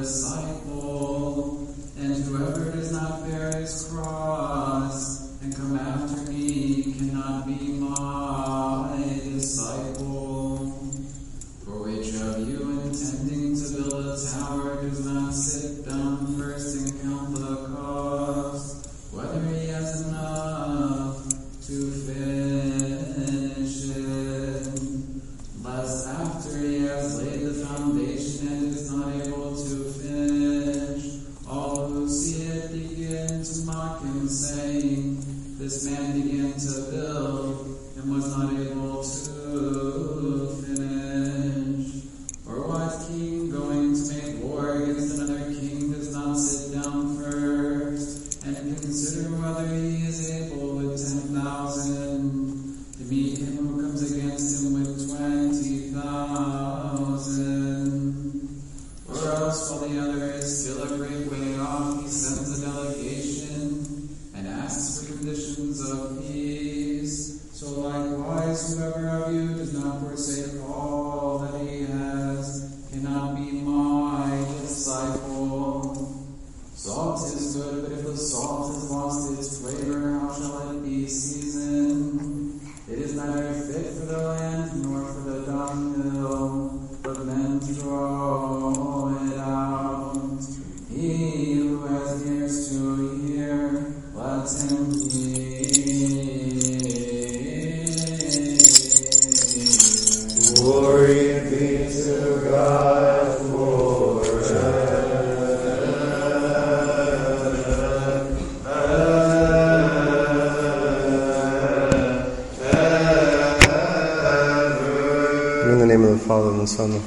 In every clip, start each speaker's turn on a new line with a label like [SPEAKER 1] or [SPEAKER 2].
[SPEAKER 1] the
[SPEAKER 2] Son.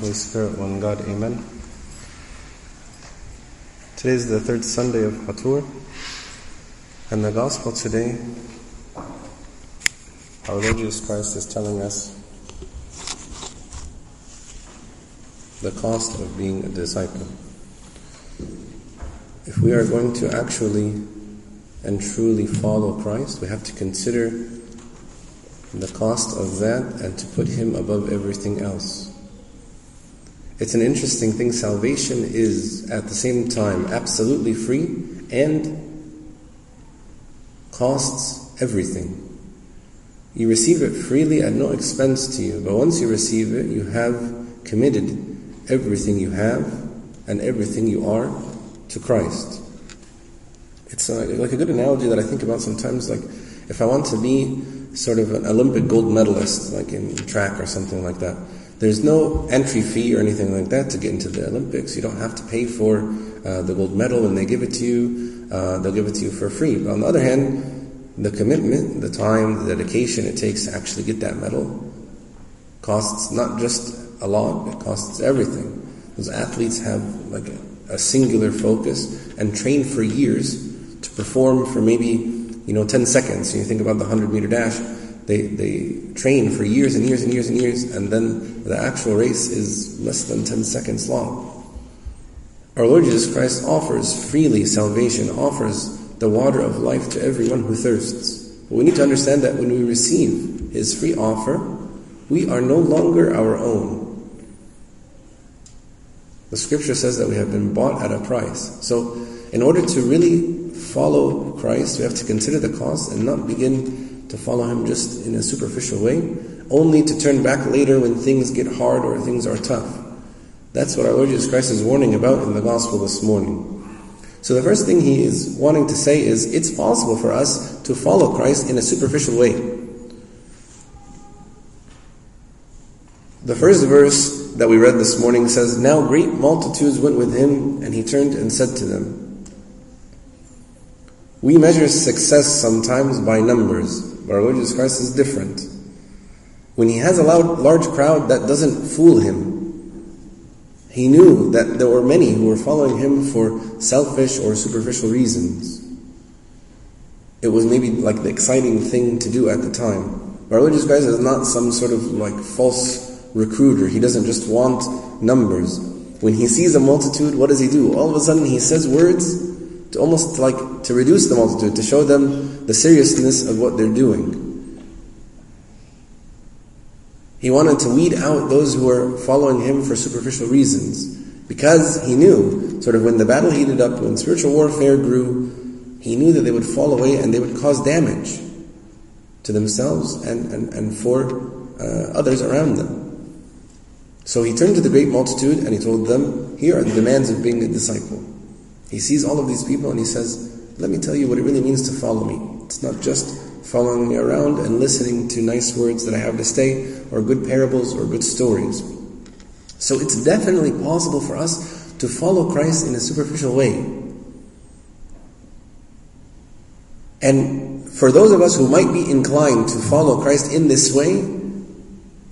[SPEAKER 2] Holy Spirit, one God, Amen. Today is the third Sunday of Hatur, and the Gospel today, our Lord Jesus Christ is telling us the cost of being a disciple. If we are going to actually and truly follow Christ, we have to consider the cost of that and to put Him above everything else. It's an interesting thing. Salvation is at the same time absolutely free and costs everything. You receive it freely at no expense to you, but once you receive it, you have committed everything you have and everything you are to Christ. It's uh, like a good analogy that I think about sometimes. Like, if I want to be sort of an Olympic gold medalist, like in track or something like that, there's no entry fee or anything like that to get into the Olympics. You don't have to pay for uh, the gold medal when they give it to you. Uh, they'll give it to you for free. But on the other hand, the commitment, the time, the dedication it takes to actually get that medal costs not just a lot, it costs everything. Those athletes have like a, a singular focus and train for years to perform for maybe you know 10 seconds. You think about the 100 meter dash, they, they train for years and years and years and years, and then the actual race is less than 10 seconds long. Our Lord Jesus Christ offers freely salvation, offers the water of life to everyone who thirsts. But we need to understand that when we receive His free offer, we are no longer our own. The scripture says that we have been bought at a price. So, in order to really follow Christ, we have to consider the cost and not begin to follow Him just in a superficial way, only to turn back later when things get hard or things are tough. That's what our Lord Jesus Christ is warning about in the Gospel this morning. So, the first thing He is wanting to say is it's possible for us to follow Christ in a superficial way. The first verse that we read this morning says, Now great multitudes went with him, and he turned and said to them, We measure success sometimes by numbers, Lord Jesus Christ is different. When he has a loud, large crowd, that doesn't fool him. He knew that there were many who were following him for selfish or superficial reasons. It was maybe like the exciting thing to do at the time. Lord Jesus Christ is not some sort of like false recruiter. He doesn't just want numbers. When he sees a multitude, what does he do? All of a sudden he says words to almost like to reduce the multitude, to show them the seriousness of what they're doing. He wanted to weed out those who were following him for superficial reasons. Because he knew, sort of when the battle heated up, when spiritual warfare grew, He knew that they would fall away and they would cause damage to themselves and, and, and for uh, others around them. So he turned to the great multitude and he told them, Here are the demands of being a disciple. He sees all of these people and he says, Let me tell you what it really means to follow me. It's not just following me around and listening to nice words that I have to say, or good parables or good stories. So it's definitely possible for us to follow Christ in a superficial way. And for those of us who might be inclined to follow Christ in this way,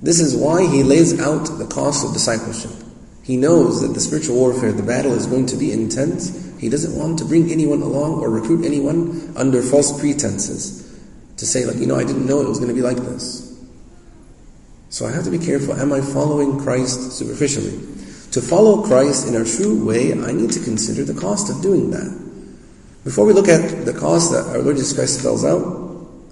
[SPEAKER 2] this is why he lays out the cost of discipleship. He knows that the spiritual warfare, the battle is going to be intense. He doesn't want to bring anyone along or recruit anyone under false pretenses. To say, like, you know, I didn't know it was going to be like this. So I have to be careful. Am I following Christ superficially? To follow Christ in a true way, I need to consider the cost of doing that. Before we look at the cost that our Lord Jesus Christ spells out,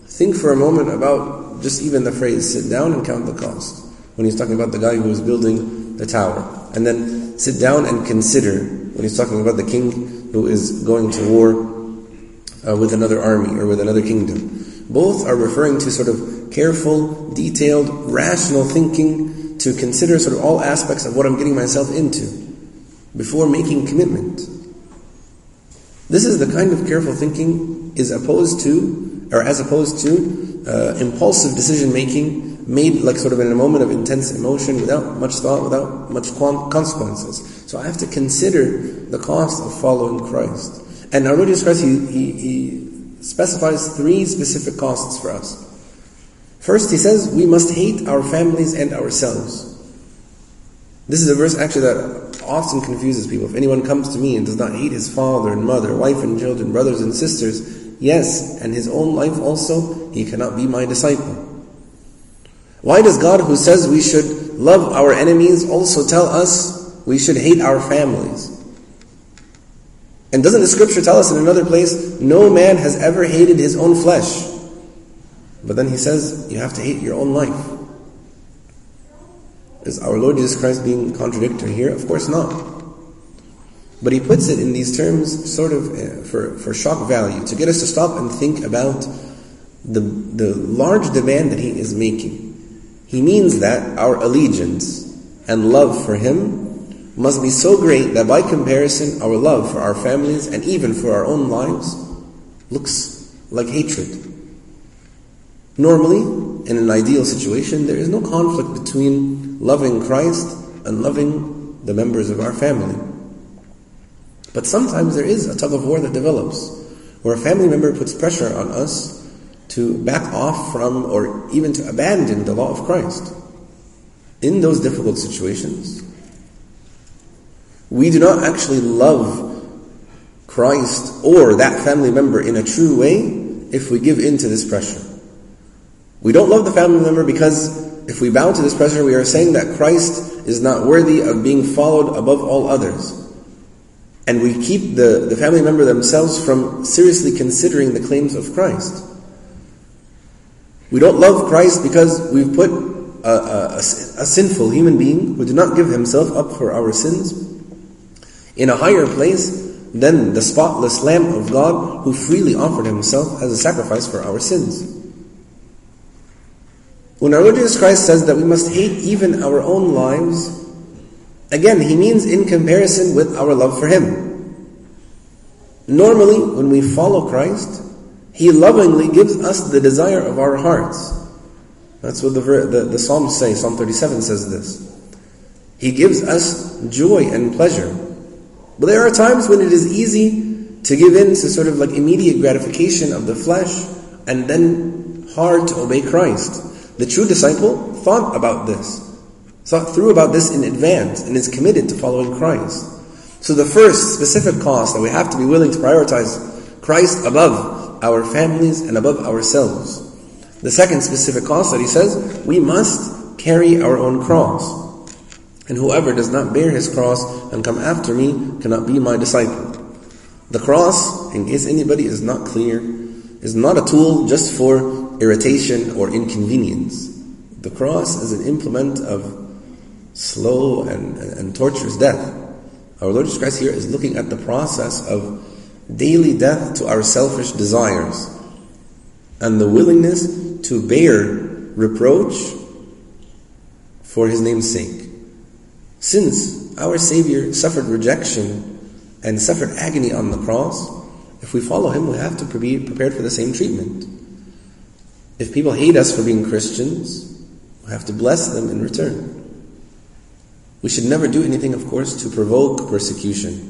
[SPEAKER 2] think for a moment about just even the phrase, sit down and count the cost. When he's talking about the guy who was building the tower. And then sit down and consider when he's talking about the king who is going to war uh, with another army or with another kingdom. Both are referring to sort of careful, detailed, rational thinking to consider sort of all aspects of what I'm getting myself into before making commitment. This is the kind of careful thinking is opposed to, or as opposed to, uh, impulsive decision making made like sort of in a moment of intense emotion without much thought, without much consequences. So I have to consider the cost of following Christ. And our Lord Jesus Christ, he, he, he specifies three specific costs for us. First, he says, we must hate our families and ourselves. This is a verse actually that often confuses people. If anyone comes to me and does not hate his father and mother, wife and children, brothers and sisters, yes, and his own life also, he cannot be my disciple. Why does God, who says we should love our enemies, also tell us we should hate our families? And doesn't the scripture tell us in another place, no man has ever hated his own flesh? But then he says, you have to hate your own life. Is our Lord Jesus Christ being contradictory here? Of course not. But he puts it in these terms sort of uh, for, for shock value, to get us to stop and think about the, the large demand that he is making. He means that our allegiance and love for him must be so great that by comparison, our love for our families and even for our own lives looks like hatred. Normally, in an ideal situation, there is no conflict between loving Christ and loving the members of our family. But sometimes there is a tug of war that develops, where a family member puts pressure on us to back off from or even to abandon the law of Christ. In those difficult situations, we do not actually love Christ or that family member in a true way if we give in to this pressure. We don't love the family member because if we bow to this pressure, we are saying that Christ is not worthy of being followed above all others. And we keep the, the family member themselves from seriously considering the claims of Christ. We don't love Christ because we've put a, a, a, sinful human being who did not give himself up for our sins in a higher place than the spotless Lamb of God who freely offered himself as a sacrifice for our sins. When our Lord Jesus Christ says that we must hate even our own lives, again, He means in comparison with our love for Him. Normally, when we follow Christ, He lovingly gives us the desire of our hearts. That's what the, the, the Psalms say. Psalm 37 says this. He gives us joy and pleasure. But there are times when it is easy to give in to sort of like immediate gratification of the flesh and then hard to obey Christ. The true disciple thought about this, thought through about this in advance, and is committed to following Christ. So the first specific cost that we have to be willing to prioritize Christ above our families and above ourselves. The second specific cost that he says, we must carry our own cross. And whoever does not bear his cross and come after me cannot be my disciple. The cross, in case anybody is not clear, is not a tool just for irritation or inconvenience. The cross is an implement of slow and, and, and torturous death. Our Lord Jesus Christ here is looking at the process of daily death to our selfish desires and the willingness to bear reproach for His name's sake. Since our Savior suffered rejection and suffered agony on the cross, if we follow Him, we have to be prepared for the same treatment. If people hate us for being Christians, we have to bless them in return. We should never do anything, of course, to provoke persecution.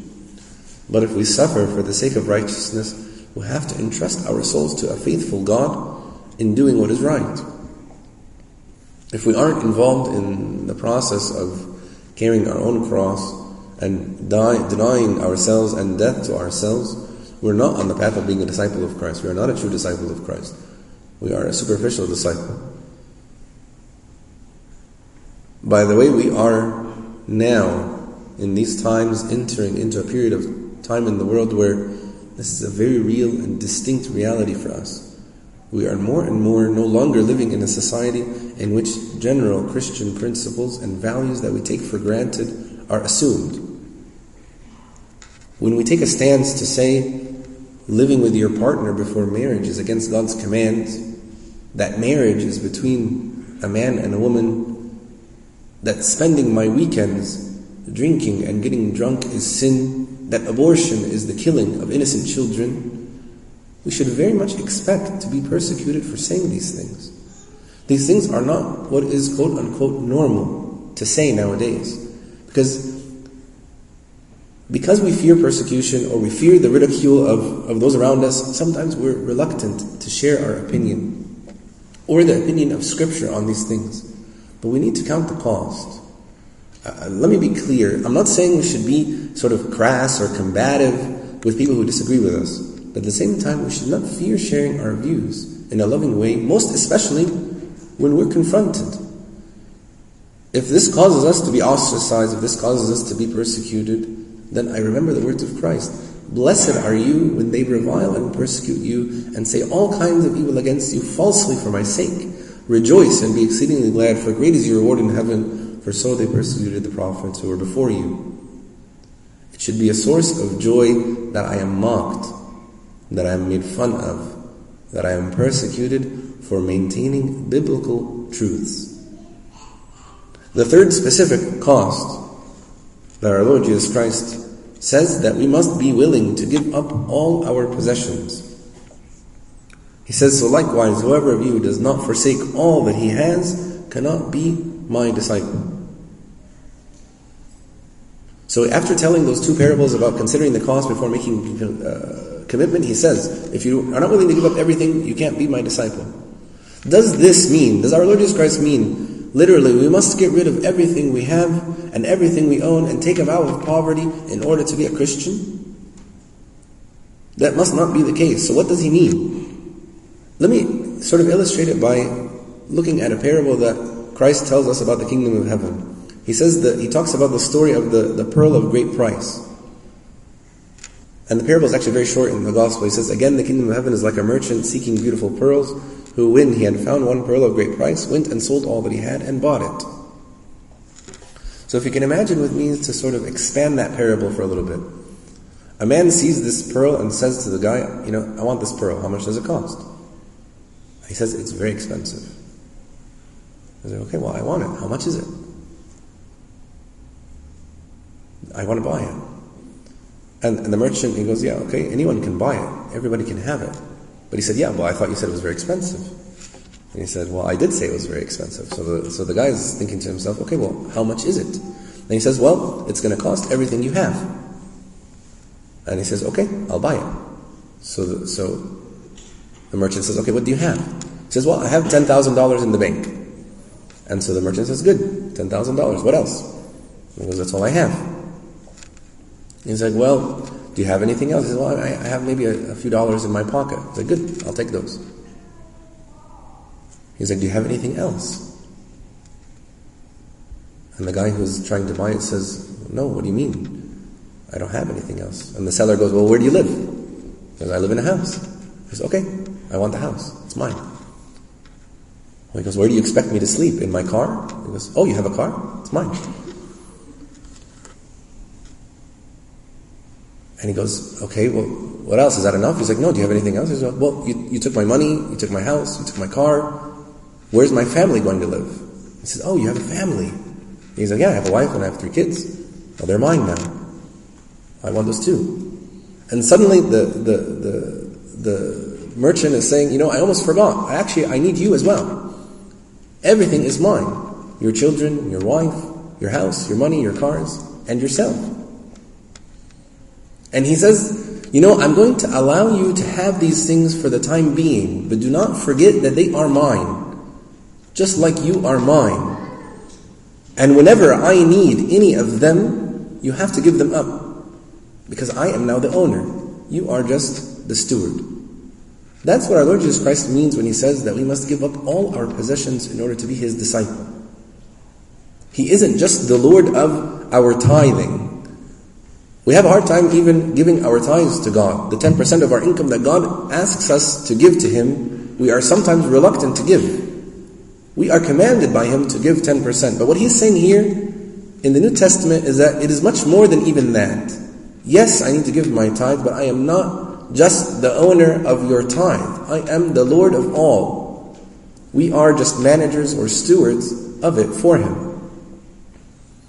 [SPEAKER 2] But if we suffer for the sake of righteousness, we have to entrust our souls to a faithful God in doing what is right. If we aren't involved in the process of carrying our own cross and die, denying ourselves and death to ourselves, we're not on the path of being a disciple of Christ. We are not a true disciple of Christ. We are a superficial disciple. By the way, we are now, in these times, entering into a period of time in the world where this is a very real and distinct reality for us. We are more and more no longer living in a society in which general Christian principles and values that we take for granted are assumed. When we take a stance to say living with your partner before marriage is against God's command, that marriage is between a man and a woman, that spending my weekends drinking and getting drunk is sin, that abortion is the killing of innocent children, we should very much expect to be persecuted for saying these things. These things are not what is quote unquote normal to say nowadays. Because because we fear persecution or we fear the ridicule of, of those around us, sometimes we're reluctant to share our opinion or the opinion of Scripture on these things. But we need to count the cost. Uh, let me be clear. I'm not saying we should be sort of crass or combative with people who disagree with us. But at the same time, we should not fear sharing our views in a loving way, most especially when we're confronted. If this causes us to be ostracized, if this causes us to be persecuted, then I remember the words of Christ. Blessed are you when they revile and persecute you and say all kinds of evil against you falsely for my sake. Rejoice and be exceedingly glad, for great is your reward in heaven, for so they persecuted the prophets who were before you. It should be a source of joy that I am mocked, that I am made fun of, that I am persecuted for maintaining biblical truths. The third specific cost that our Lord Jesus Christ says that we must be willing to give up all our possessions. He says, So likewise, whoever of you does not forsake all that he has cannot be my disciple. So after telling those two parables about considering the cost before making uh, commitment, he says, if you are not willing to give up everything, you can't be my disciple. Does this mean, does our Lord Jesus Christ mean, literally, we must get rid of everything we have and everything we own and take a vow of poverty in order to be a Christian? That must not be the case. So what does he mean? Let me sort of illustrate it by looking at a parable that Christ tells us about the kingdom of heaven. He says that he talks about the story of the, the pearl of great price. And the parable is actually very short in the gospel. He says, Again, the kingdom of heaven is like a merchant seeking beautiful pearls, who, when he had found one pearl of great price, went and sold all that he had and bought it. So if you can imagine with me to sort of expand that parable for a little bit. A man sees this pearl and says to the guy, you know, I want this pearl. How much does it cost? He says, it's very expensive. I say, okay, well, I want it. How much is it? I want to buy it. And, and the merchant, he goes, yeah, okay, anyone can buy it. Everybody can have it. But he said, yeah, well, I thought you said it was very expensive. And he said, well, I did say it was very expensive. So the, so the guy is thinking to himself, okay, well, how much is it? And he says, well, it's going to cost everything you have. And he says, okay, I'll buy it. So the, so the merchant says, okay, what do you have? He says, well, I have $10,000 in the bank. And so the merchant says, good, $10,000. What else? He goes, that's all I have. He's like, well, do you have anything else? He says, well, I, I have maybe a, a, few dollars in my pocket. He's like, good, I'll take those. He's like, do you have anything else? And the guy who's trying to buy it says, no, what do you mean? I don't have anything else. And the seller goes, well, where do you live? He goes, I live in a house. He says, okay, I want the house. It's mine. He goes, where do you expect me to sleep? In my car? He goes, oh, you have a car? It's mine. And he goes, okay, well, what else? Is that enough? He's like, no, do you have anything else? He says, well, you, you took my money, you took my house, you took my car. Where's my family going to live? He says, oh, you have a family. He's like, yeah, I have a wife and I have three kids. Well, they're mine now. I want those too. And suddenly the, the, the, the merchant is saying, you know, I almost forgot. Actually, I need you as well. Everything is mine. Your children, your wife, your house, your money, your cars, and yourself. And he says, you know, I'm going to allow you to have these things for the time being, but do not forget that they are mine, just like you are mine. And whenever I need any of them, you have to give them up. Because I am now the owner. You are just the steward. That's what our Lord Jesus Christ means when He says that we must give up all our possessions in order to be His disciple. He isn't just the Lord of our tithing. We have a hard time even giving our tithes to God. The 10% of our income that God asks us to give to Him, we are sometimes reluctant to give. We are commanded by Him to give 10%. But what He's saying here in the New Testament is that it is much more than even that. Yes, I need to give my tithe, but I am not just the owner of your tithe. I am the Lord of all. We are just managers or stewards of it for Him.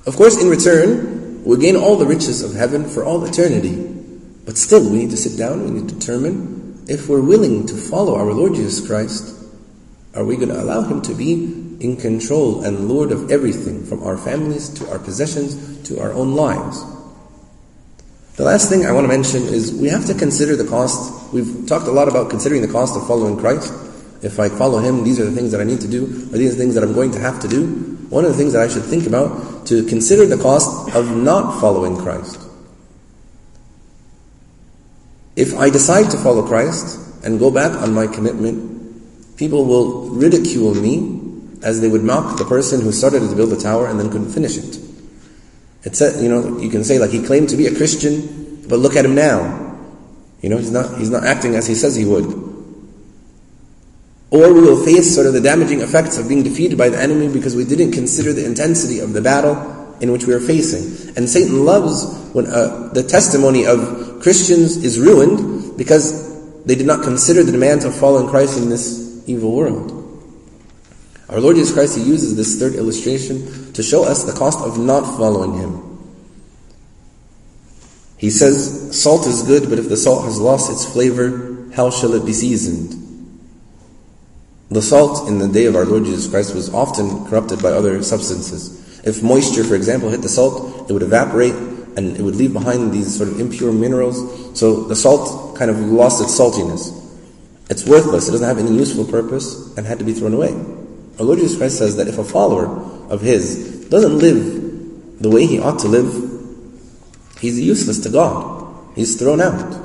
[SPEAKER 2] Of course, in return, we gain all the riches of heaven for all eternity. But still, we need to sit down, we need to determine if we're willing to follow our Lord Jesus Christ, are we going to allow Him to be in control and Lord of everything, from our families to our possessions to our own lives? The last thing I want to mention is we have to consider the cost. We've talked a lot about considering the cost of following Christ. If I follow Him, these are the things that I need to do, or these are the things that I'm going to have to do. One of the things that I should think about to consider the cost of not following Christ. If I decide to follow Christ and go back on my commitment, people will ridicule me as they would mock the person who started to build the tower and then couldn't finish it. It said, you know, you can say like he claimed to be a Christian, but look at him now. You know, he's not he's not acting as he says he would. Or we will face sort of the damaging effects of being defeated by the enemy because we didn't consider the intensity of the battle in which we are facing. And Satan loves when uh, the testimony of Christians is ruined because they did not consider the demands of following Christ in this evil world. Our Lord Jesus Christ, He uses this third illustration to show us the cost of not following Him. He says, Salt is good, but if the salt has lost its flavor, how shall it be seasoned? The salt in the day of our Lord Jesus Christ was often corrupted by other substances. If moisture, for example, hit the salt, it would evaporate and it would leave behind these sort of impure minerals. So the salt kind of lost its saltiness. It's worthless, it doesn't have any useful purpose, and had to be thrown away. Our Lord Jesus Christ says that if a follower of His doesn't live the way he ought to live, he's useless to God. He's thrown out.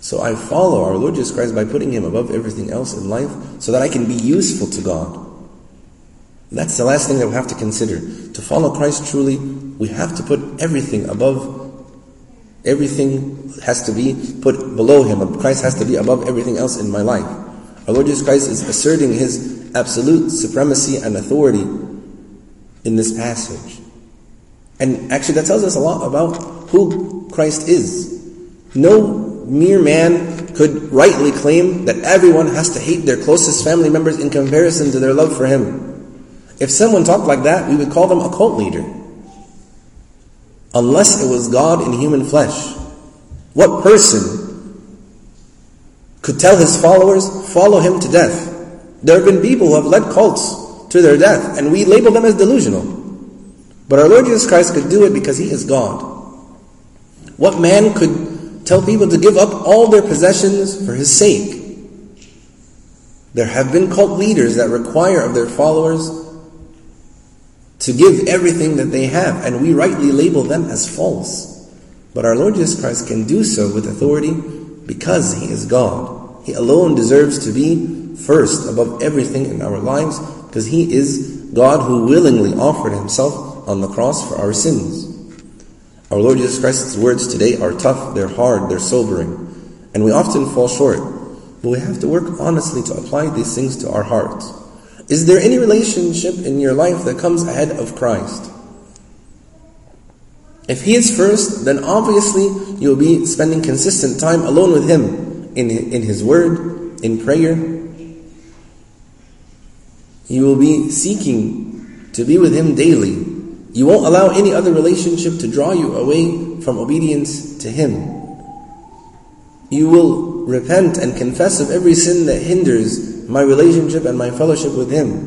[SPEAKER 2] So I follow our Lord Jesus Christ by putting Him above everything else in life so that I can be useful to God. That's the last thing that we have to consider. To follow Christ truly, we have to put everything above, everything has to be put below Him. Christ has to be above everything else in my life. Our Lord Jesus Christ is asserting His absolute supremacy and authority in this passage. And actually that tells us a lot about who Christ is. No mere man could rightly claim that everyone has to hate their closest family members in comparison to their love for him. If someone talked like that, we would call them a cult leader. Unless it was God in human flesh. What person could tell his followers, follow him to death? There have been people who have led cults to their death, and we label them as delusional. But our Lord Jesus Christ could do it because He is God. What man could tell people to give up all their possessions for his sake. There have been cult leaders that require of their followers to give everything that they have, and we rightly label them as false. But our Lord Jesus Christ can do so with authority because He is God. He alone deserves to be first above everything in our lives because He is God who willingly offered Himself on the cross for our sins. Our Lord Jesus Christ's words today are tough, they're hard, they're sobering, and we often fall short. But we have to work honestly to apply these things to our hearts. Is there any relationship in your life that comes ahead of Christ? If He is first, then obviously you'll be spending consistent time alone with Him in, in His Word, in prayer. You will be seeking to be with Him daily. You won't allow any other relationship to draw you away from obedience to Him. You will repent and confess of every sin that hinders my relationship and my fellowship with Him.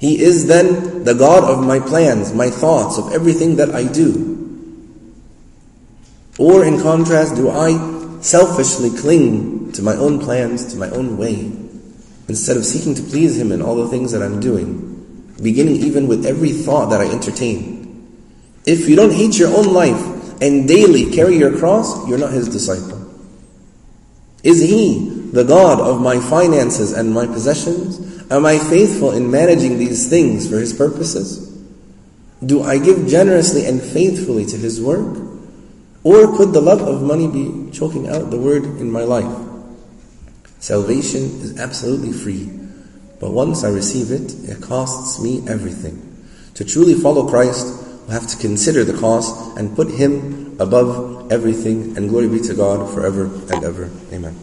[SPEAKER 2] He is then the God of my plans, my thoughts, of everything that I do. Or in contrast, do I selfishly cling to my own plans, to my own way, instead of seeking to please Him in all the things that I'm doing, beginning even with every thought that I entertain? If you don't hate your own life and daily carry your cross, you're not His disciple. Is He the God of my finances and my possessions? Am I faithful in managing these things for His purposes? Do I give generously and faithfully to His work? Or could the love of money be choking out the word in my life? Salvation is absolutely free, but once I receive it, it costs me everything. To truly follow Christ, we have to consider the cost and put Him above everything, and glory be to God forever and ever. Amen.